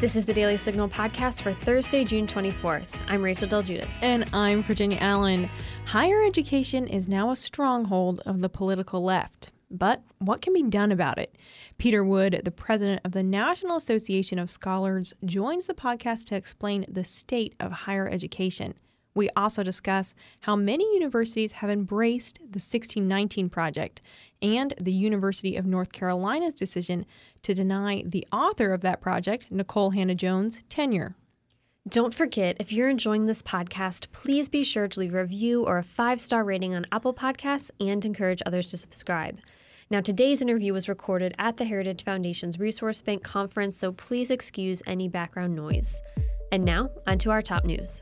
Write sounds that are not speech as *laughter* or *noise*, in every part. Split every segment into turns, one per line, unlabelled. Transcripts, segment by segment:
This is the Daily Signal podcast for Thursday, June 24th. I'm Rachel Del Guidice.
And I'm Virginia Allen. Higher education is now a stronghold of the political left. But what can be done about it? Peter Wood, the president of the National Association of Scholars, joins the podcast to explain the state of higher education. We also discuss how many universities have embraced the 1619 Project and the University of North Carolina's decision to deny the author of that project, Nikole Hannah-Jones, tenure.
Don't forget, if you're enjoying this podcast, please be sure to leave a review or a five star rating on Apple Podcasts and encourage others to subscribe. Now, today's interview was recorded at the Heritage Foundation's Resource Bank conference, so please excuse any background noise. And now, on to our top news.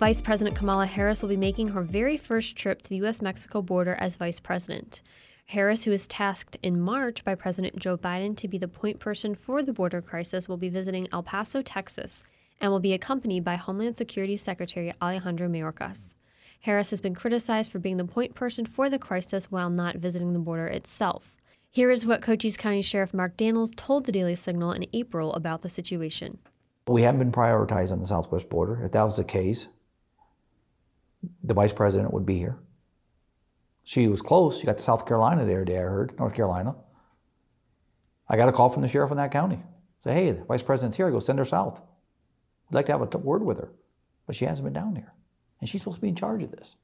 Vice President Kamala Harris will be making her very first trip to the U.S. Mexico border as vice president. Harris, who was tasked in March by President Joe Biden to be the point person for the border crisis, will be visiting El Paso, Texas, and will be accompanied by Homeland Security Secretary Alejandro Mayorkas. Harris has been criticized for being the point person for the crisis while not visiting the border itself. Here is what Cochise County Sheriff Mark Daniels told the Daily Signal in April about the situation.
We haven't been prioritized on the southwest border. If that was the case, the vice president would be here. She was close. She got to South Carolina the other day, I heard, North Carolina. I got a call from the sheriff in that county. Say, hey, the vice president's here. I go, send her south. I'd like to have a word with her. But she hasn't been down here. And she's supposed to be in charge of this.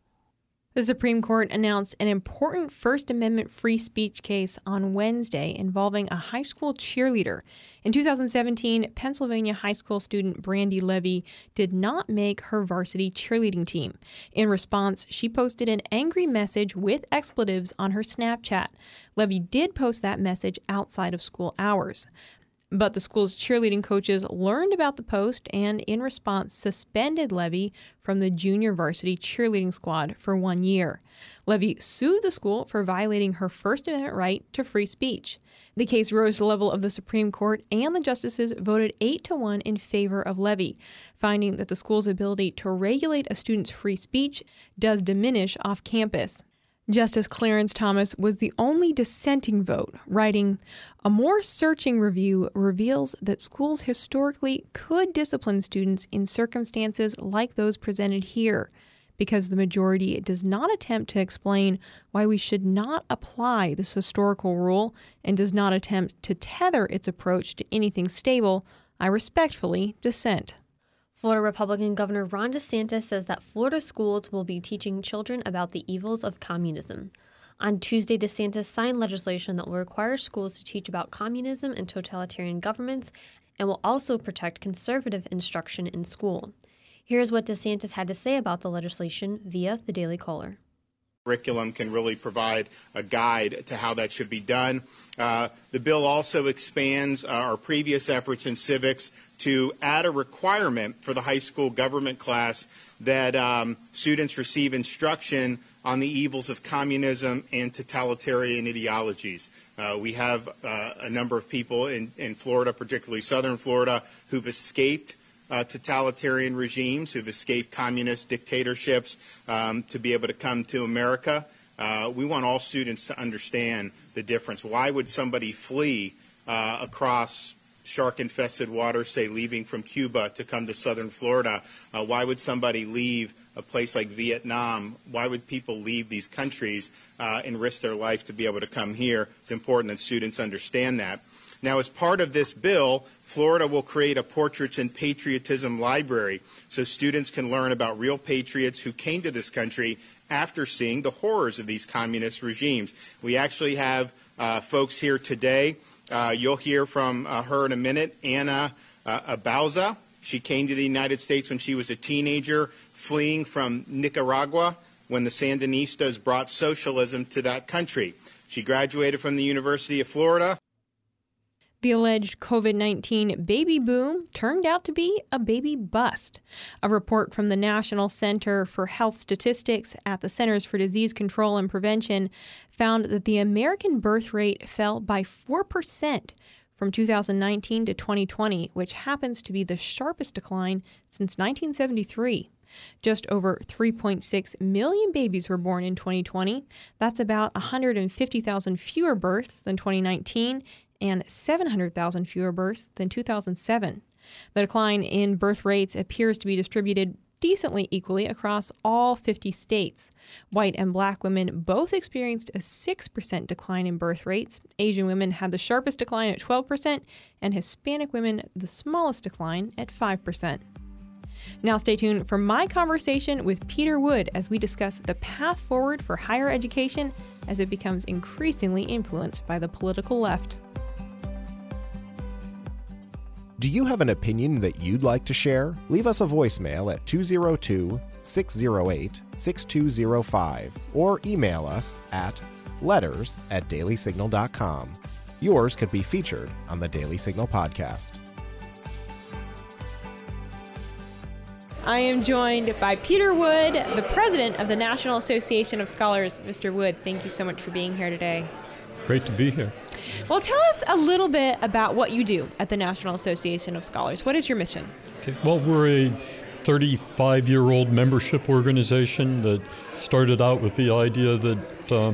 The Supreme Court announced an important First Amendment free speech case on Wednesday involving a high school cheerleader. In 2017, Pennsylvania high school student Brandi Levy did not make her varsity cheerleading team. In response, she posted an angry message with expletives on her Snapchat. Levy did post that message outside of school hours. But the school's cheerleading coaches learned about the post and, in response, suspended Levy from the junior varsity cheerleading squad for one year. Levy sued the school for violating her First Amendment right to free speech. The case rose to the level of the Supreme Court, and the justices voted 8 to 1 in favor of Levy, finding that the school's ability to regulate a student's free speech does diminish off campus. Justice Clarence Thomas was the only dissenting vote, writing, A more searching review reveals that schools historically could discipline students in circumstances like those presented here, because the majority does not attempt to explain why we should not apply this historical rule and does not attempt to tether its approach to anything stable. I respectfully dissent.
Florida Republican Governor Ron DeSantis says that Florida schools will be teaching children about the evils of communism. On Tuesday, DeSantis signed legislation that will require schools to teach about communism and totalitarian governments and will also protect conservative instruction in school. Here's what DeSantis had to say about the legislation via the Daily Caller
curriculum can really provide a guide to how that should be done. Uh, the bill also expands uh, our previous efforts in civics to add a requirement for the high school government class that um, students receive instruction on the evils of communism and totalitarian ideologies. Uh, we have uh, a number of people in, in Florida, particularly southern Florida, who've escaped uh, totalitarian regimes who've escaped communist dictatorships um, to be able to come to America. Uh, we want all students to understand the difference. Why would somebody flee uh, across shark infested waters, say leaving from Cuba to come to southern Florida? Uh, why would somebody leave a place like Vietnam? Why would people leave these countries uh, and risk their life to be able to come here? It's important that students understand that. Now, as part of this bill, Florida will create a Portraits in Patriotism library so students can learn about real patriots who came to this country after seeing the horrors of these communist regimes. We actually have uh, folks here today. Uh, you'll hear from uh, her in a minute, Anna uh, Abauza. She came to the United States when she was a teenager, fleeing from Nicaragua when the Sandinistas brought socialism to that country. She graduated from the University of Florida
the alleged COVID 19 baby boom turned out to be a baby bust. A report from the National Center for Health Statistics at the Centers for Disease Control and Prevention found that the American birth rate fell by 4% from 2019 to 2020, which happens to be the sharpest decline since 1973. Just over 3.6 million babies were born in 2020. That's about 150,000 fewer births than 2019 and 700,000 fewer births than 2007. The decline in birth rates appears to be distributed decently equally across all 50 states. White and black women both experienced a 6% decline in birth rates. Asian women had the sharpest decline at 12%, and Hispanic women the smallest decline at 5%. Now, stay tuned for my conversation with Peter Wood as we discuss the path forward for higher education as it becomes increasingly influenced by the political left.
Do you have an opinion that you'd like to share? Leave us a voicemail at 202 608 6205 or email us at letters at dailysignal.com. Yours could be featured on the Daily Signal podcast.
I am joined by Peter Wood, the president of the National Association of Scholars. Mr. Wood, thank you so much for being here today.
Great to be here.
Well, tell us a little bit about what you do at the National Association of Scholars. What is your mission?
Okay. Well, we're a 35 year old membership organization that started out with the idea that uh,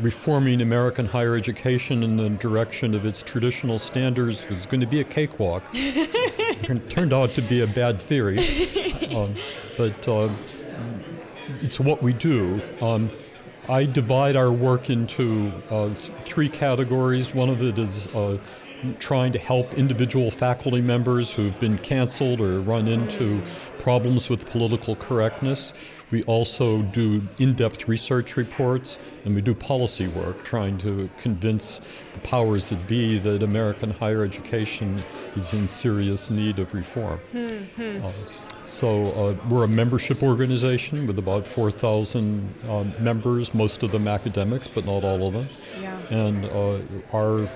reforming American higher education in the direction of its traditional standards was going to be a cakewalk. *laughs* it turned out to be a bad theory, *laughs* um, but uh, it's what we do. Um, I divide our work into uh, three categories. One of it is uh, trying to help individual faculty members who've been canceled or run into problems with political correctness. We also do in depth research reports and we do policy work trying to convince the powers that be that American higher education is in serious need of reform. Mm-hmm. Uh, so uh, we're a membership organization with about 4,000 uh, members, most of them academics, but not all of them. Yeah. And uh, our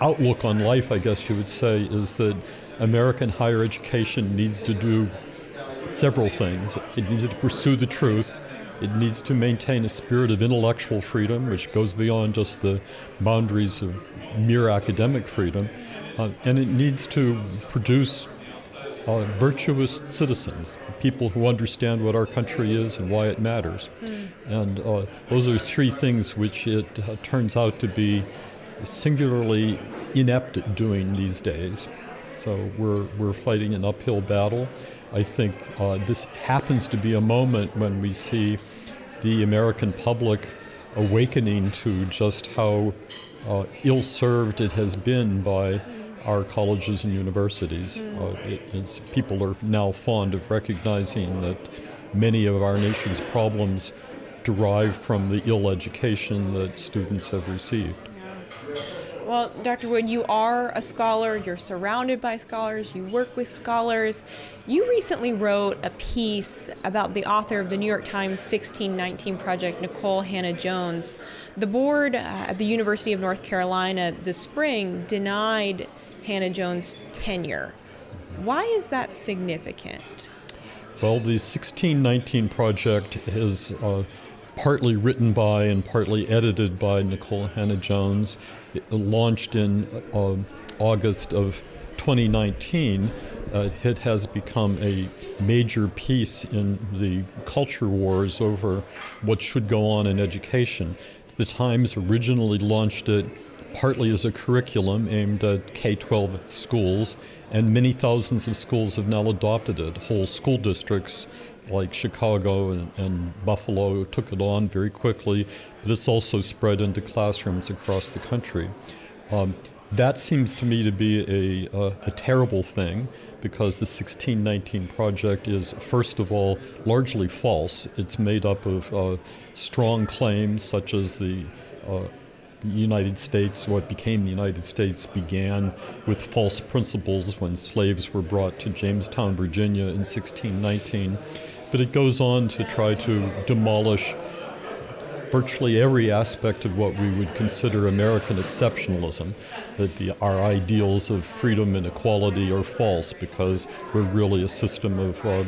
outlook on life, I guess you would say, is that American higher education needs to do several things. It needs to pursue the truth. It needs to maintain a spirit of intellectual freedom, which goes beyond just the boundaries of mere academic freedom. Uh, and it needs to produce uh, virtuous citizens, people who understand what our country is and why it matters. Mm. And uh, those are three things which it uh, turns out to be singularly inept at doing these days. So we're, we're fighting an uphill battle. I think uh, this happens to be a moment when we see the American public awakening to just how uh, ill served it has been by our colleges and universities. Mm. Uh, it, people are now fond of recognizing that many of our nation's problems derive from the ill education that students have received.
Yeah. Well, Dr. Wood, you are a scholar, you're surrounded by scholars, you work with scholars. You recently wrote a piece about the author of the New York Times 1619 Project, Nikole Hannah-Jones. The board uh, at the University of North Carolina this spring denied Hannah-Jones' tenure. Why is that significant?
Well, the 1619 project is uh, partly written by and partly edited by Nikole Hannah-Jones. It launched in uh, August of 2019. Uh, it has become a major piece in the culture wars over what should go on in education. The Times originally launched it partly as a curriculum aimed at K 12 schools, and many thousands of schools have now adopted it. Whole school districts like Chicago and, and, Buffalo took it on very quickly, but it's also spread into classrooms across the country. Um, that seems to me to be a, a, a, terrible thing because the 1619 project is, first of all, largely false. It's made up of uh, strong claims such as the uh, United States, what became the United States, began with false principles when slaves were brought to Jamestown, Virginia in 1619. But it goes on to try to demolish virtually every aspect of what we would consider American exceptionalism, that the, our ideals of freedom and equality are false because we're really a system of uh,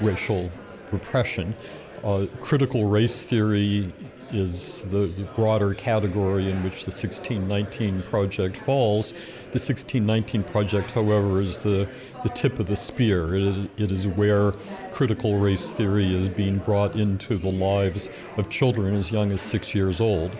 racial repression. Uh, critical race theory is the, broader category in which the 1619 project falls. The 1619 project, however, is the, the tip of the spear. It is, it is where critical race theory is being brought into the lives of children as young as six years old.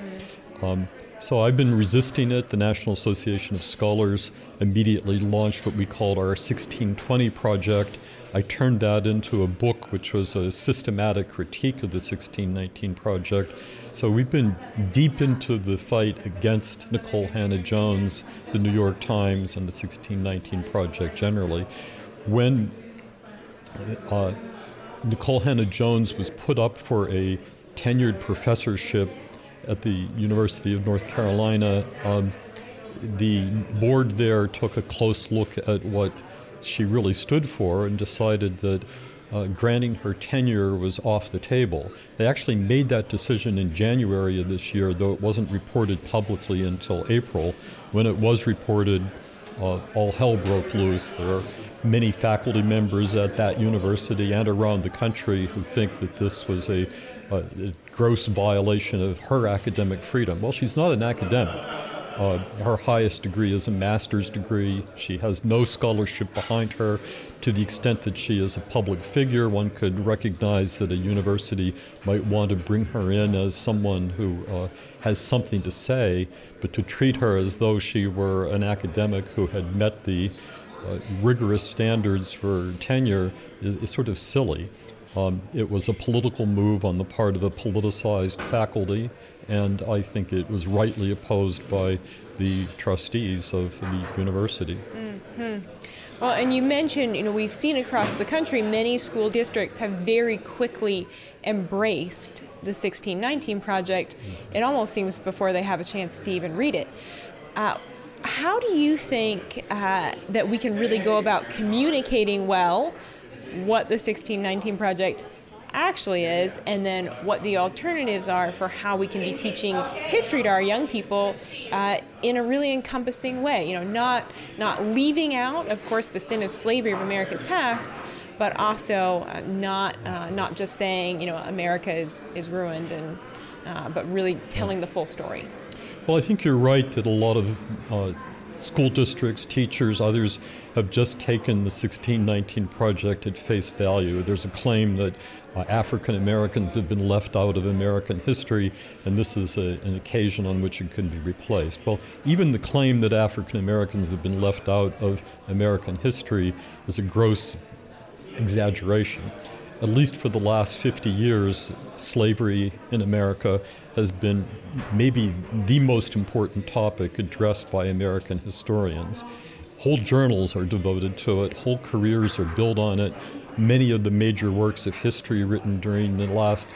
Um, so I've been resisting it. The National Association of Scholars immediately launched what we called our 1620 project. I turned that into a book which was a systematic critique of the 1619 project. So we've been deep into the fight against Nikole Hannah-Jones, the New York Times, and the 1619 project generally. When uh, Nikole Hannah-Jones was put up for a tenured professorship at the University of North Carolina, um, the board there took a close look at what she really stood for and decided that uh, granting her tenure was off the table. They actually made that decision in January of this year, though it wasn't reported publicly until April. When it was reported, uh, all hell broke loose. There are many faculty members at that university and around the country who think that this was a, a gross violation of her academic freedom. Well, she's not an academic. Uh, her highest degree is a master's degree. She has no scholarship behind her. To the extent that she is a public figure, one could recognize that a university might want to bring her in as someone who uh, has something to say, but to treat her as though she were an academic who had met the uh, rigorous standards for tenure is, is sort of silly. Um, it was a political move on the part of a politicized faculty, and I think it was rightly opposed by the trustees of the university.
Mm-hmm. Well, and you mentioned, you know, we've seen across the country many school districts have very quickly embraced the 1619 project. It almost seems before they have a chance to even read it. Uh, how do you think uh, that we can really go about communicating well what the 1619 project actually is and then what the alternatives are for how we can be teaching history to our young people uh, in a really encompassing way. You know not not leaving out of course the sin of slavery of america's past but also uh, not uh, not just saying you know america is is ruined and uh, but really telling the full story.
Well i think you're right that a lot of uh, school districts, teachers, others have just taken the 1619 project at face value. There's a claim that uh, African Americans have been left out of American history, and this is a, an occasion on which it can be replaced. Well, even the claim that African Americans have been left out of American history is a gross exaggeration at least for the last 50 years, slavery in America has been maybe the most important topic addressed by American historians. Whole journals are devoted to it, whole careers are built on it. Many of the major works of history written during the last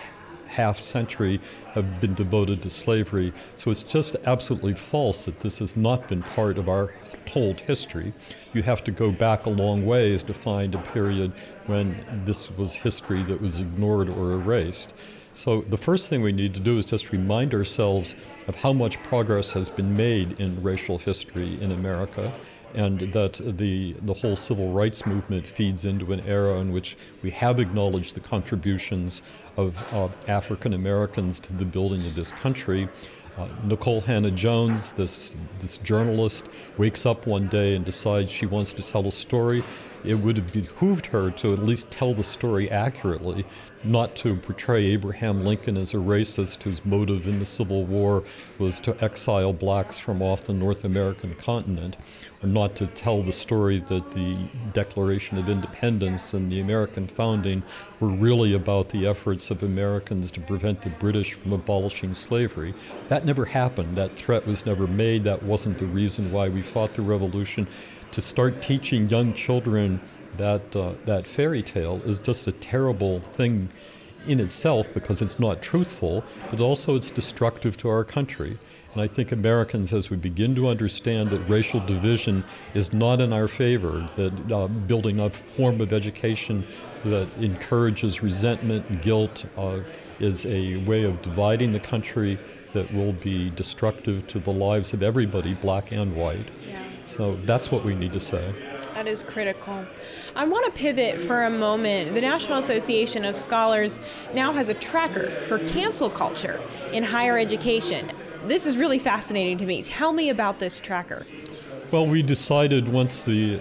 half century have been devoted to slavery. So it's just absolutely false that this has not been part of our told history. You have to go back a long ways to find a period when this was history that was ignored or erased. So the first thing we need to do is just remind ourselves of how much progress has been made in racial history in America and that the, the whole civil rights movement feeds into an era in which we have acknowledged the contributions of uh, African Americans to the building of this country. Uh, Nikole Hannah-Jones, this, this journalist, wakes up one day and decides she wants to tell a story. It would have behooved her to at least tell the story accurately, not to portray Abraham Lincoln as a racist whose motive in the Civil War was to exile blacks from off the North American continent, or not to tell the story that the Declaration of Independence and the American founding were really about the efforts of Americans to prevent the British from abolishing slavery. That never happened. That threat was never made. That wasn't the reason why we fought the revolution. To start teaching young children that uh, that fairy tale is just a terrible thing in itself because it's not truthful, but also it's destructive to our country. And I think Americans, as we begin to understand that racial division is not in our favor, that uh, building a form of education that encourages resentment and guilt uh, is a way of dividing the country that will be destructive to the lives of everybody, black and white. Yeah. So that's what we need to say.
That is critical. I want to pivot for a moment. The National Association of Scholars now has a tracker for cancel culture in higher education. This is really fascinating to me. Tell me about this tracker.
Well, we decided once the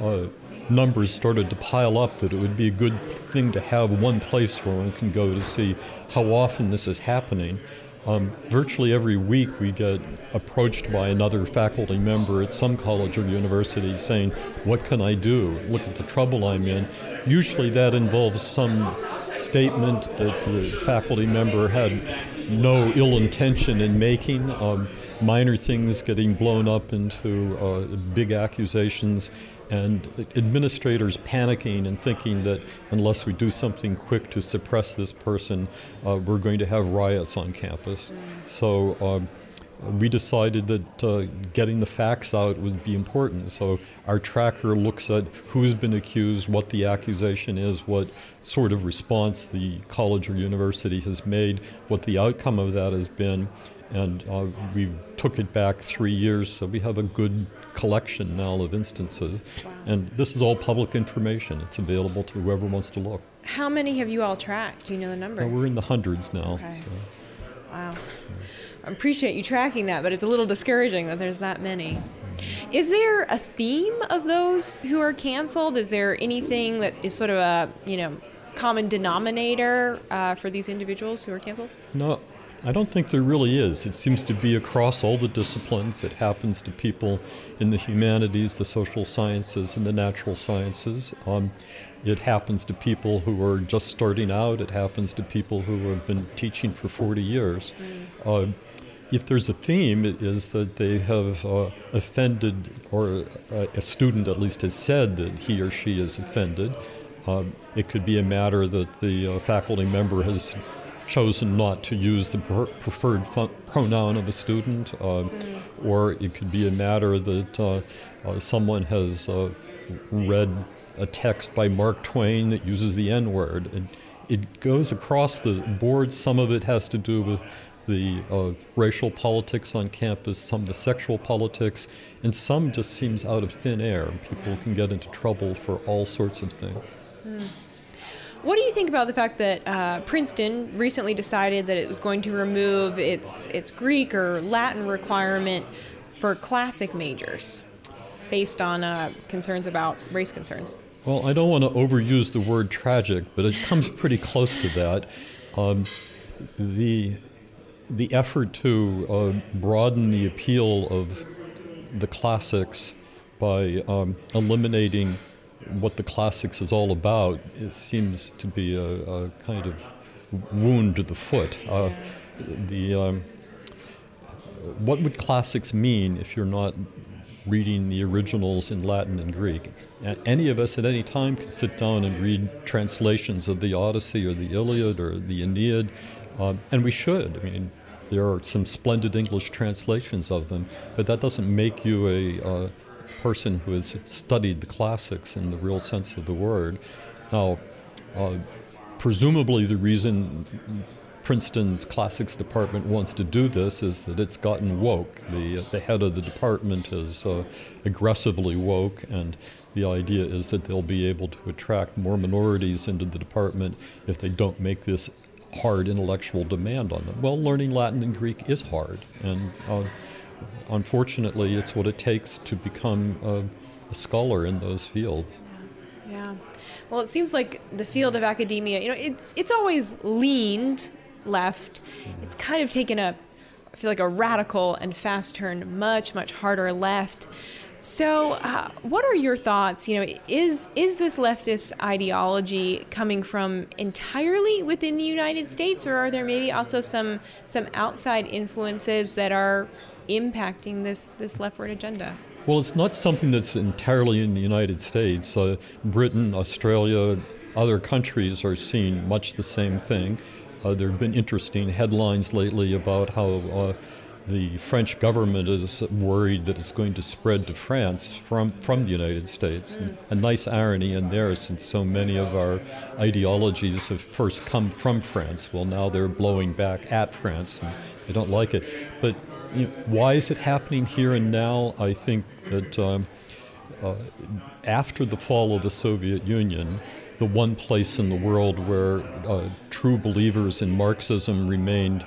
uh, numbers started to pile up that it would be a good thing to have one place where one can go to see how often this is happening. Um, virtually every week, we get approached by another faculty member at some college or university saying, What can I do? Look at the trouble I'm in. Usually, that involves some statement that the faculty member had no ill intention in making. Um, minor things getting blown up into uh, big accusations, and administrators panicking and thinking that unless we do something quick to suppress this person, uh, we're going to have riots on campus. So um, we decided that uh, getting the facts out would be important. So our tracker looks at who's been accused, what the accusation is, what sort of response the college or university has made, what the outcome of that has been, and uh, we took it back three years, so we have a good collection now of instances. Wow. And this is all public information. It's available to whoever wants to look.
How many have you all tracked? Do you know the number?
we're in the hundreds now.
Okay. So. Wow. I appreciate you tracking that, but it's a little discouraging that there's that many. Is there a theme of those who are canceled? Is there anything that is sort of a, you know, common denominator uh, for these individuals who are canceled?
No, I don't think there really is. It seems to be across all the disciplines. It happens to people in the humanities, the social sciences, and the natural sciences. Um, it happens to people who are just starting out. It happens to people who have been teaching for 40 years. Uh, if there's a theme, it is that they have uh, offended, or a, a, student at least has said that he or she is offended. Um, it could be a matter that the uh, faculty member has chosen not to use the preferred pronoun of a student, uh, or it could be a matter that uh, uh, someone has uh, read a text by Mark Twain that uses the N word. It, it goes across the board. Some of it has to do with the uh, racial politics on campus, some the sexual politics, and some just seems out of thin air. People can get into trouble for all sorts of things. Mm.
What do you think about the fact that uh, Princeton recently decided that it was going to remove its its Greek or Latin requirement for classic majors, based on uh, concerns about race concerns?
Well, I don't want to overuse the word tragic, but it comes pretty close to that. Um, the the effort to uh, broaden the appeal of the classics by um, eliminating what the classics is all about seems to be a, a kind of wound to the foot. Uh, the um, what would classics mean if you're not reading the originals in Latin and Greek? Any of us at any time can sit down and read translations of the Odyssey or the Iliad or the Aeneid, um, and we should. I mean, there are some splendid English translations of them, but that doesn't make you a uh, person who has studied the classics in the real sense of the word. Now, uh, presumably, the reason Princeton's classics department wants to do this is that it's gotten woke. The, the head of the department is uh, aggressively woke, and the idea is that they'll be able to attract more minorities into the department if they don't make this hard intellectual demand on them. Well, learning Latin and Greek is hard, and uh, unfortunately, it's what it takes to become a, a scholar in those fields.
Yeah. Well, it seems like the field of academia, you know, it's it's always leaned left. It's kind of taken a I feel like a radical and fast turn, much much harder left. So, uh, what are your thoughts? You know, is is this leftist ideology coming from entirely within the United States, or are there maybe also some some outside influences that are impacting this this leftward agenda?
Well, it's not something that's entirely in the United States. Uh, Britain, Australia, other countries are seeing much the same thing. Uh, there have been interesting headlines lately about how uh, the French government is worried that it's going to spread to France from, from the United States. Mm. A nice irony in there, since so many of our ideologies have first come from France. Well, now they're blowing back at France, and they don't like it. But you know, why is it happening here and now? I think that um, uh, after the fall of the Soviet Union, the one place in the world where uh, true believers in Marxism remained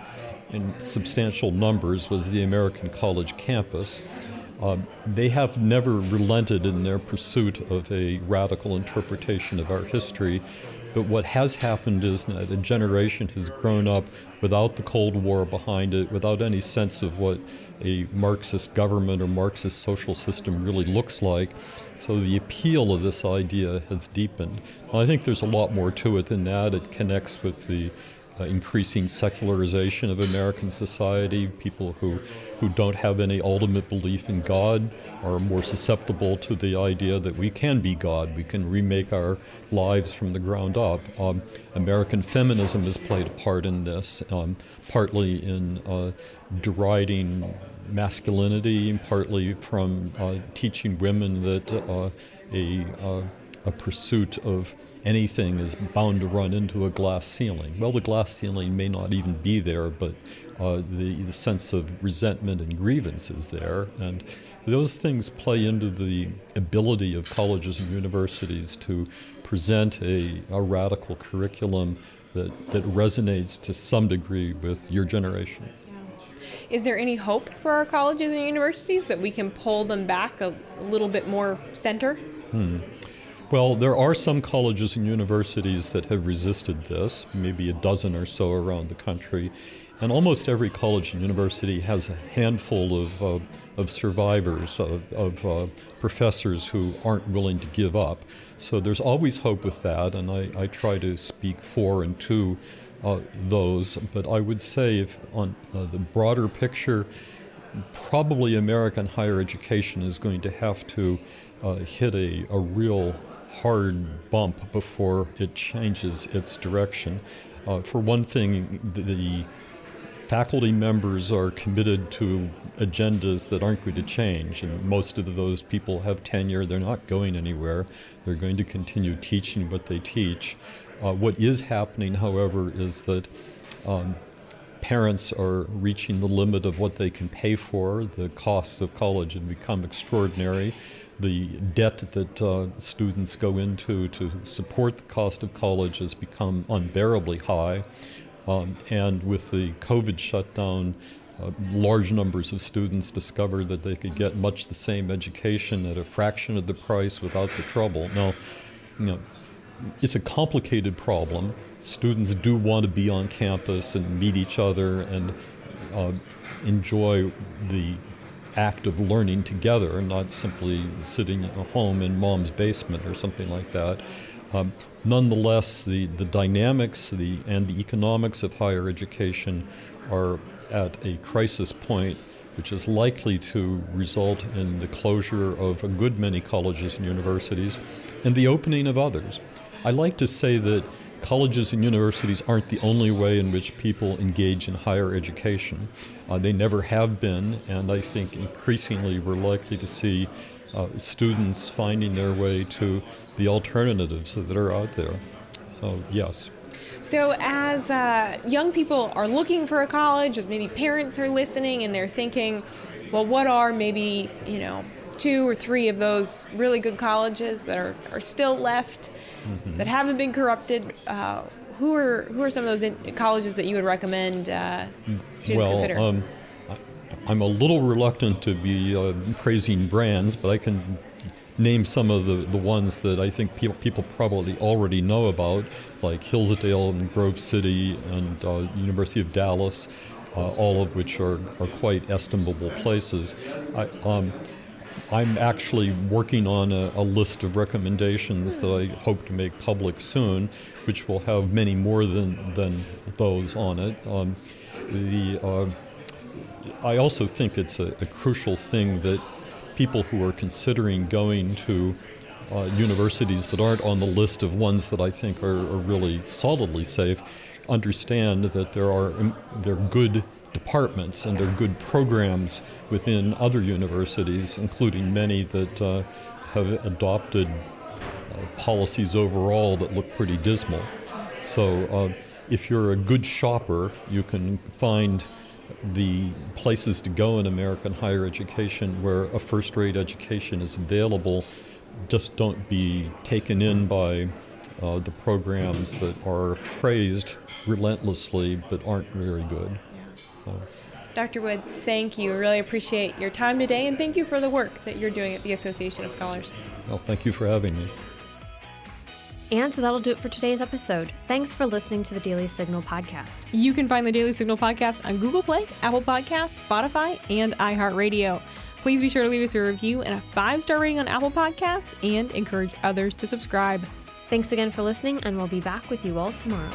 in substantial numbers was the American college campus. Um, they have never relented in their pursuit of a radical interpretation of our history. But what has happened is that a generation has grown up without the Cold War behind it, without any sense of what a Marxist government or Marxist social system really looks like. So the appeal of this idea has deepened. I think there's a lot more to it than that. It connects with the uh, increasing secularization of American society. People who, who don't have any ultimate belief in God are more susceptible to the idea that we can be God. We can remake our lives from the ground up. Um, American feminism has played a part in this, um, partly in uh, deriding masculinity, and partly from uh, teaching women that uh, a, uh, a pursuit of anything is bound to run into a glass ceiling. Well, the glass ceiling may not even be there, but uh, the, the sense of resentment and grievance is there. And those things play into the ability of colleges and universities to present a, a radical curriculum that, that resonates to some degree with your generation.
Is there any hope for our colleges and universities that we can pull them back a, little bit more center?
Hmm. Well, there are some colleges and universities that have resisted this, maybe a dozen or so around the country. And almost every college and university has a handful of, uh, of survivors, of, of uh, professors who aren't willing to give up. So there's always hope with that, and I, I try to speak for and to uh, those. But I would say, if on uh, the broader picture, probably American higher education is going to have to uh, hit a, a real hard bump before it changes its direction. Uh, for one thing, the, faculty members are committed to agendas that aren't going to change, and most of those people have tenure. They're not going anywhere. They're going to continue teaching what they teach. Uh, what is happening, however, is that um, parents are reaching the limit of what they can pay for. The costs of college have become extraordinary the debt that uh, students go into to support the cost of college has become unbearably high. Um, and with the COVID shutdown, uh, large numbers of students discovered that they could get much the same education at a fraction of the price without the trouble. Now, you know, it's a complicated problem. Students do want to be on campus and meet each other and uh, enjoy the act of learning together, not simply sitting at home in mom's basement or something like that. Um, nonetheless, the, the dynamics the, and the economics of higher education are at a crisis point, which is likely to result in the closure of a good many colleges and universities and the opening of others. I like to say that colleges and universities aren't the only way in which people engage in higher education. Uh, they never have been, and I think increasingly we're likely to see uh, students finding their way to the alternatives that are out there. So, yes.
So, as uh, young people are looking for a college, as maybe parents are listening and they're thinking, well, what are maybe, you know, two or three of those really good colleges that are, are still left mm-hmm. that haven't been corrupted. Uh, who are who are some of those in- colleges that you would recommend uh, students
well,
consider?
Um, I'm a little reluctant to be uh, praising brands, but I can name some of the, the ones that I think people, people probably already know about, like Hillsdale and Grove City and uh, University of Dallas, uh, all of which are, are quite estimable places. I, um, I'm actually working on a, a, list of recommendations that I hope to make public soon, which will have many more than, than those on it. Um, the, uh, I also think it's a, a, crucial thing that people who are considering going to uh, universities that aren't on the list of ones that I think are, are really solidly safe understand that there are um, there are good departments and there are good programs within other universities, including many that uh, have adopted uh, policies overall that look pretty dismal. So, uh, if you're a good shopper, you can find the places to go in American higher education where a first rate education is available just don't be taken in by uh, the programs that are praised relentlessly but aren't very good. So.
Dr. Wood, thank you. Really appreciate your time today and thank you for the work that you're doing at the Association of Scholars.
Well, thank you for having me.
And so that'll do it for today's episode. Thanks for listening to the Daily Signal podcast.
You can find the Daily Signal podcast on Google Play, Apple Podcasts, Spotify, and iHeartRadio. Please be sure to leave us a review and a five star rating on Apple Podcasts and encourage others to subscribe.
Thanks again for listening, and we'll be back with you all tomorrow.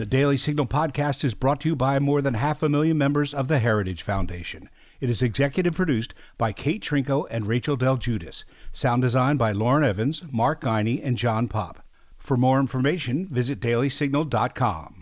The Daily Signal podcast is brought to you by more than half a million members of the Heritage Foundation. It is executive produced by Kate Trinko and Rachel Del Guidice. Sound design by Lauren Evans, Mark Guiney, and John Popp. For more information, visit dailysignal.com.